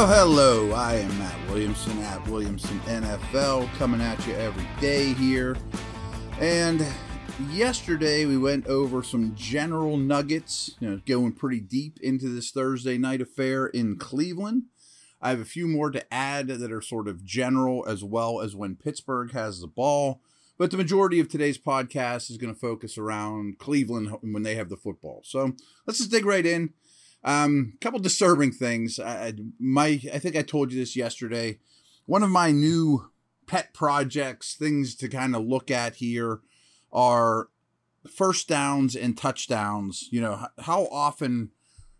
Well, hello. I am Matt Williamson at Williamson NFL, coming at you every day here. And yesterday we went over some general nuggets, you know, going pretty deep into this Thursday night affair in Cleveland. I have a few more to add that are sort of general as well as when Pittsburgh has the ball. But the majority of today's podcast is going to focus around Cleveland when they have the football. So let's just dig right in. Um, couple disturbing things. I, my, I think I told you this yesterday. One of my new pet projects, things to kind of look at here, are first downs and touchdowns. You know, how often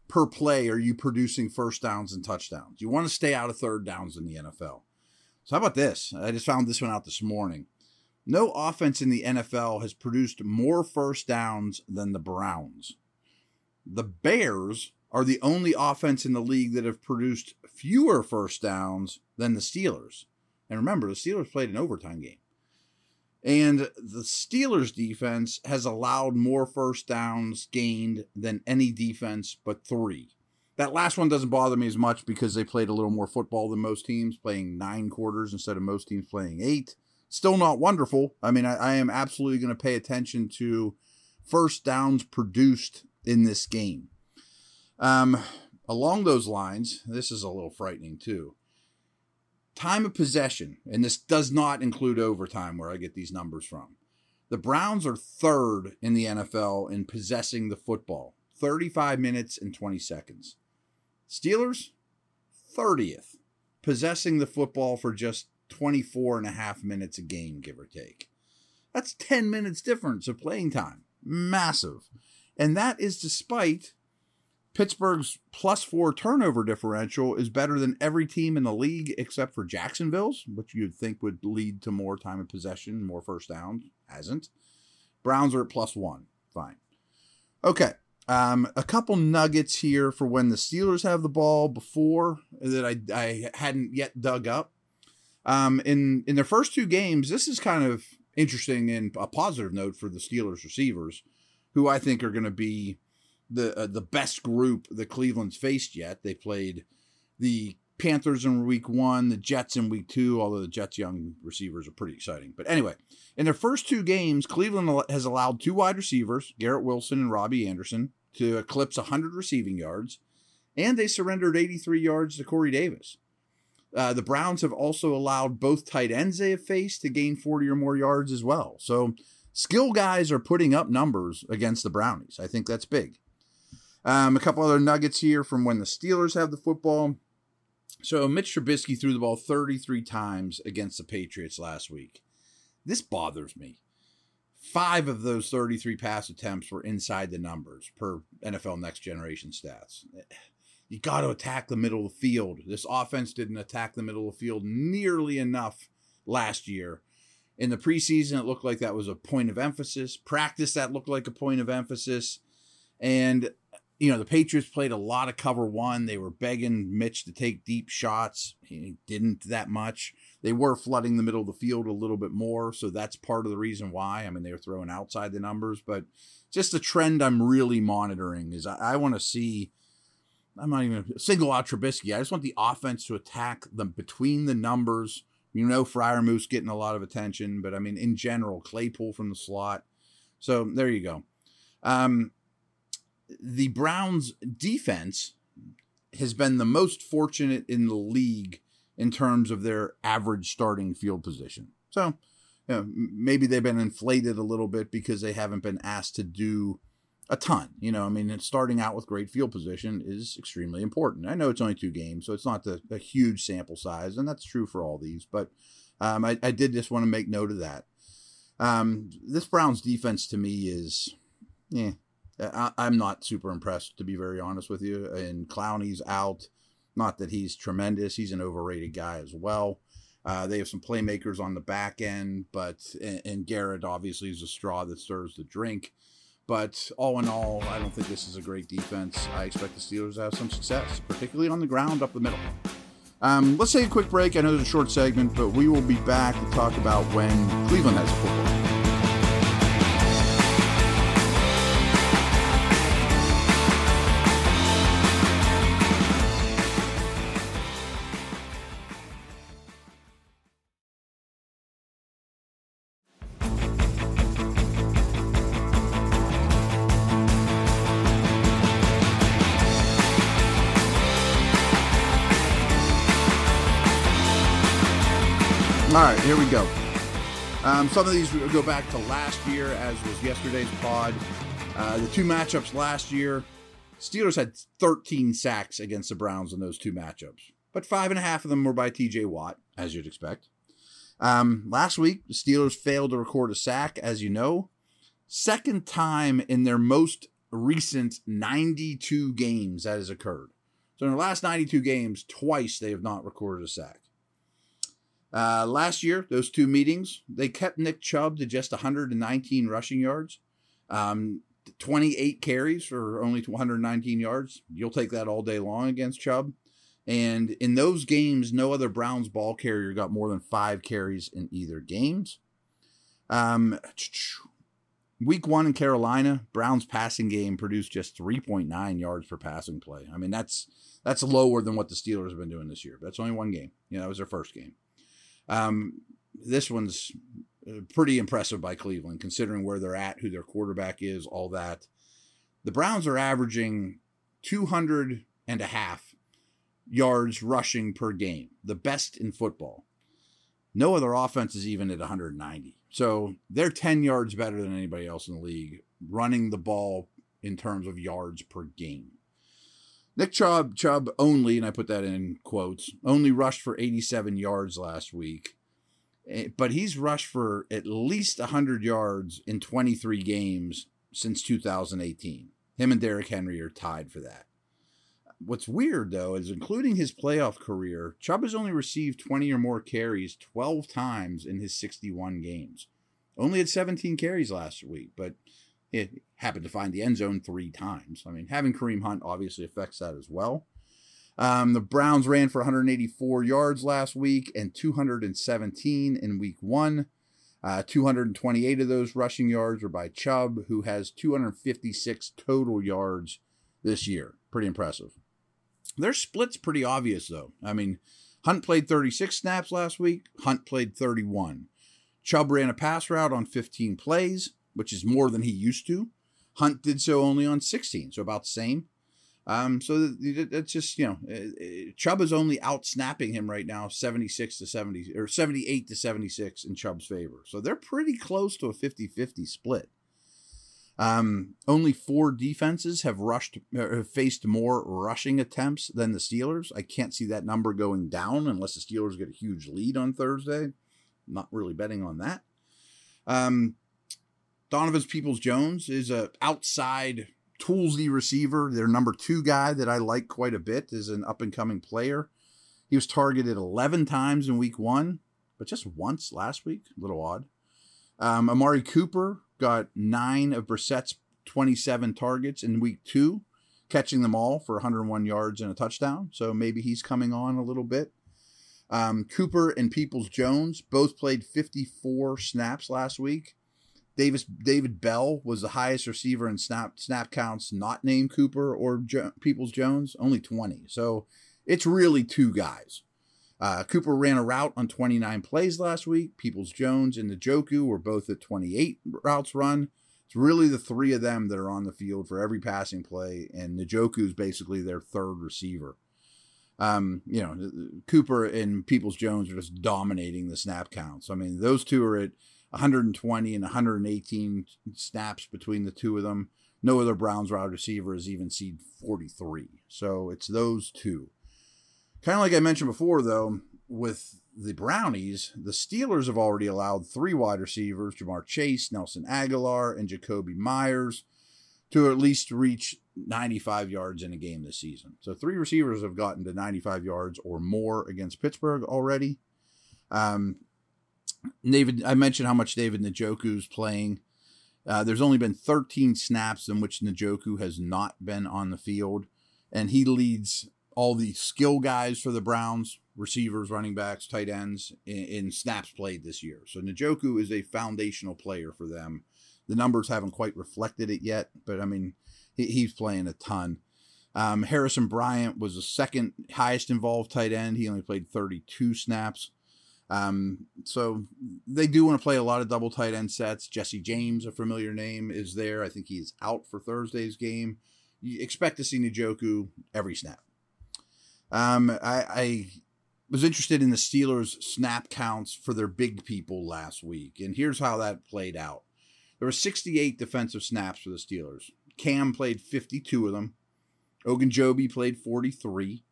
per play are you producing first downs and touchdowns? You want to stay out of third downs in the NFL. So, how about this? I just found this one out this morning. No offense in the NFL has produced more first downs than the Browns. The Bears are the only offense in the league that have produced fewer first downs than the Steelers. And remember, the Steelers played an overtime game. And the Steelers defense has allowed more first downs gained than any defense but three. That last one doesn't bother me as much because they played a little more football than most teams, playing nine quarters instead of most teams playing eight. Still not wonderful. I mean, I, I am absolutely going to pay attention to first downs produced in this game. Um, along those lines, this is a little frightening too. Time of possession, and this does not include overtime where I get these numbers from. The Browns are third in the NFL in possessing the football 35 minutes and 20 seconds. Steelers, 30th, possessing the football for just 24 and a half minutes a game, give or take. That's 10 minutes difference of playing time. Massive. And that is despite Pittsburgh's plus four turnover differential is better than every team in the league except for Jacksonville's, which you'd think would lead to more time of possession, more first downs. Hasn't. Browns are at plus one. Fine. Okay. Um, a couple nuggets here for when the Steelers have the ball before that I, I hadn't yet dug up. Um, in in their first two games, this is kind of interesting and a positive note for the Steelers receivers, who I think are going to be the uh, the best group the Cleveland's faced yet. They played the Panthers in week one, the Jets in week two, although the Jets' young receivers are pretty exciting. But anyway, in their first two games, Cleveland has allowed two wide receivers, Garrett Wilson and Robbie Anderson, to eclipse 100 receiving yards, and they surrendered 83 yards to Corey Davis. Uh, the Browns have also allowed both tight ends they have faced to gain 40 or more yards as well. So skill guys are putting up numbers against the Brownies. I think that's big. Um, a couple other nuggets here from when the Steelers have the football. So Mitch Trubisky threw the ball 33 times against the Patriots last week. This bothers me. Five of those 33 pass attempts were inside the numbers per NFL Next Generation stats. You got to attack the middle of the field. This offense didn't attack the middle of the field nearly enough last year. In the preseason, it looked like that was a point of emphasis. Practice, that looked like a point of emphasis. And you know, the Patriots played a lot of cover one. They were begging Mitch to take deep shots. He didn't that much. They were flooding the middle of the field a little bit more. So that's part of the reason why. I mean, they were throwing outside the numbers, but just the trend I'm really monitoring is I, I want to see. I'm not even single out Trubisky. I just want the offense to attack them between the numbers. You know, Freiermuth getting a lot of attention, but I mean, in general, Claypool from the slot. So there you go. Um, the Browns defense has been the most fortunate in the league in terms of their average starting field position. So, you know, maybe they've been inflated a little bit because they haven't been asked to do a ton. You know, I mean, starting out with great field position is extremely important. I know it's only two games, so it's not the, a huge sample size, and that's true for all these. But um, I, I, did just want to make note of that. Um, this Browns defense to me is, yeah, I, am not super impressed, to be very honest with you. And Clowney's out. Not that he's tremendous. He's an overrated guy as well. Uh, they have some playmakers on the back end, but and, and Garrett obviously is a straw that stirs the drink. But all in all, I don't think this is a great defense. I expect the Steelers to have some success, particularly on the ground up the middle. Um, let's take a quick break. I know it's a short segment, but we will be back to talk about when Cleveland has football. Here we go. Um, some of these go back to last year, as was yesterday's pod. Uh, the two matchups last year, Steelers had 13 sacks against the Browns in those two matchups, but five and a half of them were by TJ Watt, as you'd expect. Um, last week, the Steelers failed to record a sack, as you know. Second time in their most recent 92 games that has occurred. So in the last 92 games, twice they have not recorded a sack. Uh, last year, those two meetings, they kept Nick Chubb to just 119 rushing yards, um, 28 carries for only 119 yards. You'll take that all day long against Chubb. And in those games, no other Browns ball carrier got more than five carries in either games. Um, week one in Carolina, Browns passing game produced just 3.9 yards per passing play. I mean, that's that's lower than what the Steelers have been doing this year. That's only one game. You know, that was their first game. Um, this one's uh, pretty impressive by Cleveland, considering where they're at, who their quarterback is, all that. The Browns are averaging 200 and a half yards rushing per game, the best in football. No other offense is even at 190. So they're 10 yards better than anybody else in the league, running the ball in terms of yards per game. Nick Chubb, Chubb only, and I put that in quotes, only rushed for 87 yards last week. Eh, but he's rushed for at least 100 yards in 23 games since 2018. Him and Derrick Henry are tied for that. What's weird, though, is including his playoff career, Chubb has only received 20 or more carries 12 times in his 61 games. Only had 17 carries last week, but it happened to find the end zone three times. I mean, having Kareem Hunt obviously affects that as well. Um, the Browns ran for 184 yards last week and 217 in week one. Uh, 228 of those rushing yards were by Chubb, who has 256 total yards this year. Pretty impressive. Their split's pretty obvious, though. I mean, Hunt played 36 snaps last week, Hunt played 31. Chubb ran a pass route on 15 plays which is more than he used to. Hunt did so only on 16, so about the same. Um, so that's just you know, uh, uh, Chubb is only out snapping him right now, 76 to 70 or 78 to 76 in Chubb's favor. So they're pretty close to a 50-50 split. Um, only four defenses have rushed, uh, have faced more rushing attempts than the Steelers. I can't see that number going down unless the Steelers get a huge lead on Thursday. I'm not really betting on that. Um, Donovan Peoples Jones is a outside toolsy receiver. Their number two guy that I like quite a bit is an up and coming player. He was targeted 11 times in week one, but just once last week. A little odd. Um, Amari Cooper got nine of Brissett's 27 targets in week two, catching them all for 101 yards and a touchdown. So maybe he's coming on a little bit. Um, Cooper and Peoples Jones both played 54 snaps last week. Davis David Bell was the highest receiver in snap snap counts, not named Cooper or jo- Peoples Jones, only 20. So it's really two guys. Uh, Cooper ran a route on 29 plays last week. Peoples Jones and Njoku were both at 28 routes run. It's really the three of them that are on the field for every passing play, and Njoku is basically their third receiver. Um, you know, Cooper and Peoples Jones are just dominating the snap counts. I mean, those two are at 120 and 118 snaps between the two of them. No other Browns wide receiver has even seen 43. So it's those two. Kind of like I mentioned before, though, with the Brownies, the Steelers have already allowed three wide receivers, Ja'Marr Chase, Nelson Agholor, and Jakobi Meyers, to at least reach 95 yards in a game this season. So three receivers have gotten to 95 yards or more against Pittsburgh already. Um, David, I mentioned how much David is playing. Uh, there's only been 13 snaps in which Njoku has not been on the field, and he leads all the skill guys for the Browns, receivers, running backs, tight ends, in, in snaps played this year. So Njoku is a foundational player for them. The numbers haven't quite reflected it yet, but I mean, he, he's playing a ton. Um, Harrison Bryant was the second highest involved tight end. He only played 32 snaps. Um, so they do want to play a lot of double tight end sets. Jesse James, a familiar name, is there. I think he's out for Thursday's game. You expect to see Njoku every snap. Um, I, I was interested in the Steelers' snap counts for their big people last week, and here's how that played out. There were 68 defensive snaps for the Steelers. Cam played 52 of them. Ogunjobi played 43.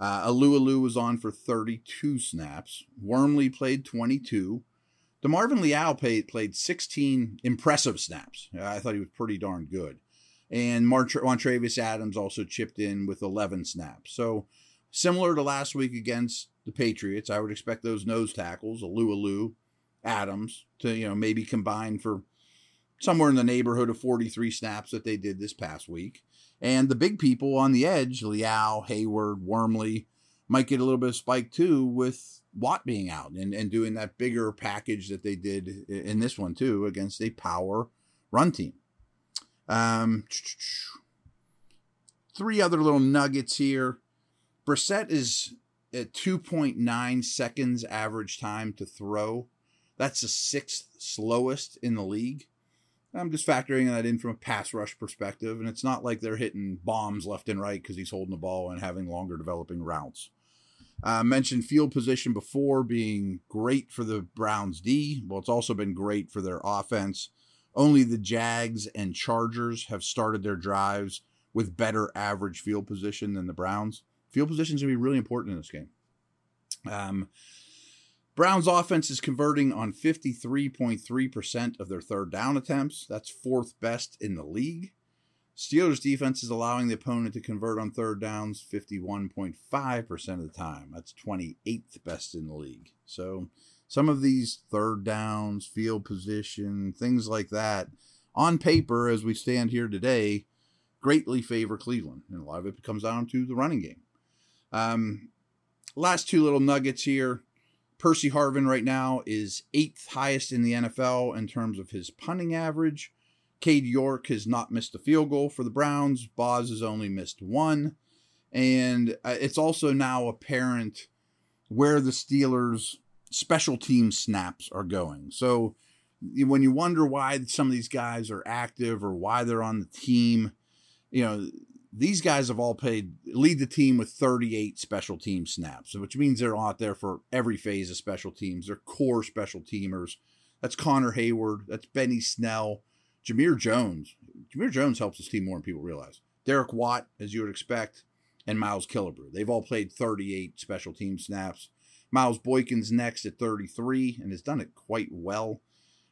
Uh, Alualu was on for 32 snaps. Wormley played 22. DeMarvin Leal played, played 16 impressive snaps. I thought he was pretty darn good. And Montravius Adams also chipped in with 11 snaps. So similar to last week against the Patriots, I would expect those nose tackles, Alualu, Adams, to you know maybe combine for somewhere in the neighborhood of 43 snaps that they did this past week. And the big people on the edge, Leal, Heyward, Wormley, might get a little bit of spike too with Watt being out and, and doing that bigger package that they did in this one too against a power run team. Um, three other little nuggets here. Brissett is at 2.9 seconds average time to throw. That's the sixth slowest in the league. I'm just factoring that in from a pass rush perspective, and it's not like they're hitting bombs left and right because he's holding the ball and having longer developing routes. I uh, mentioned field position before being great for the Browns D. Well, it's also been great for their offense. Only the Jags and Chargers have started their drives with better average field position than the Browns. Field position is going to be really important in this game. Um, Browns offense is converting on 53.3% of their third down attempts. That's fourth best in the league. Steelers defense is allowing the opponent to convert on third downs 51.5% of the time. That's 28th best in the league. So some of these third downs, field position, things like that, on paper, as we stand here today, greatly favor Cleveland. And a lot of it comes down to the running game. Um, last two little nuggets here. Pressley Harvin right now is eighth highest in the NFL in terms of his punting average. Cade York has not missed a field goal for the Browns. Boz has only missed one. And uh, it's also now apparent where the Steelers' special team snaps are going. So when you wonder why some of these guys are active or why they're on the team, you know, these guys have all played lead the team with 38 special team snaps, which means they're out there for every phase of special teams. They're core special teamers. That's Connor Heyward. That's Benny Snell. Jamir Jones. Jamir Jones helps his team more than people realize. Derek Watt, as you would expect, and Miles Killebrew. They've all played 38 special team snaps. Miles Boykin's next at 33 and has done it quite well.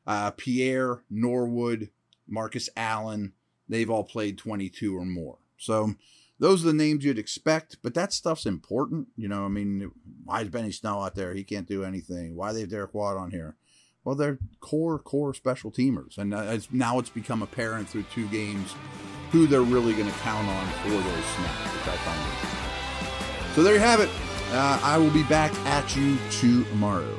Uh, Pierre, Norwood, Marcus Allen, they've all played 22 or more. So those are the names you'd expect, but that stuff's important. You know, I mean, why is Benny Snell out there? He can't do anything. Why they have Derek Watt on here? Well, they're core, core special teamers. And uh, it's, now it's become apparent through two games who they're really going to count on for those snaps, which I find So there you have it. Uh, I will be back at you tomorrow.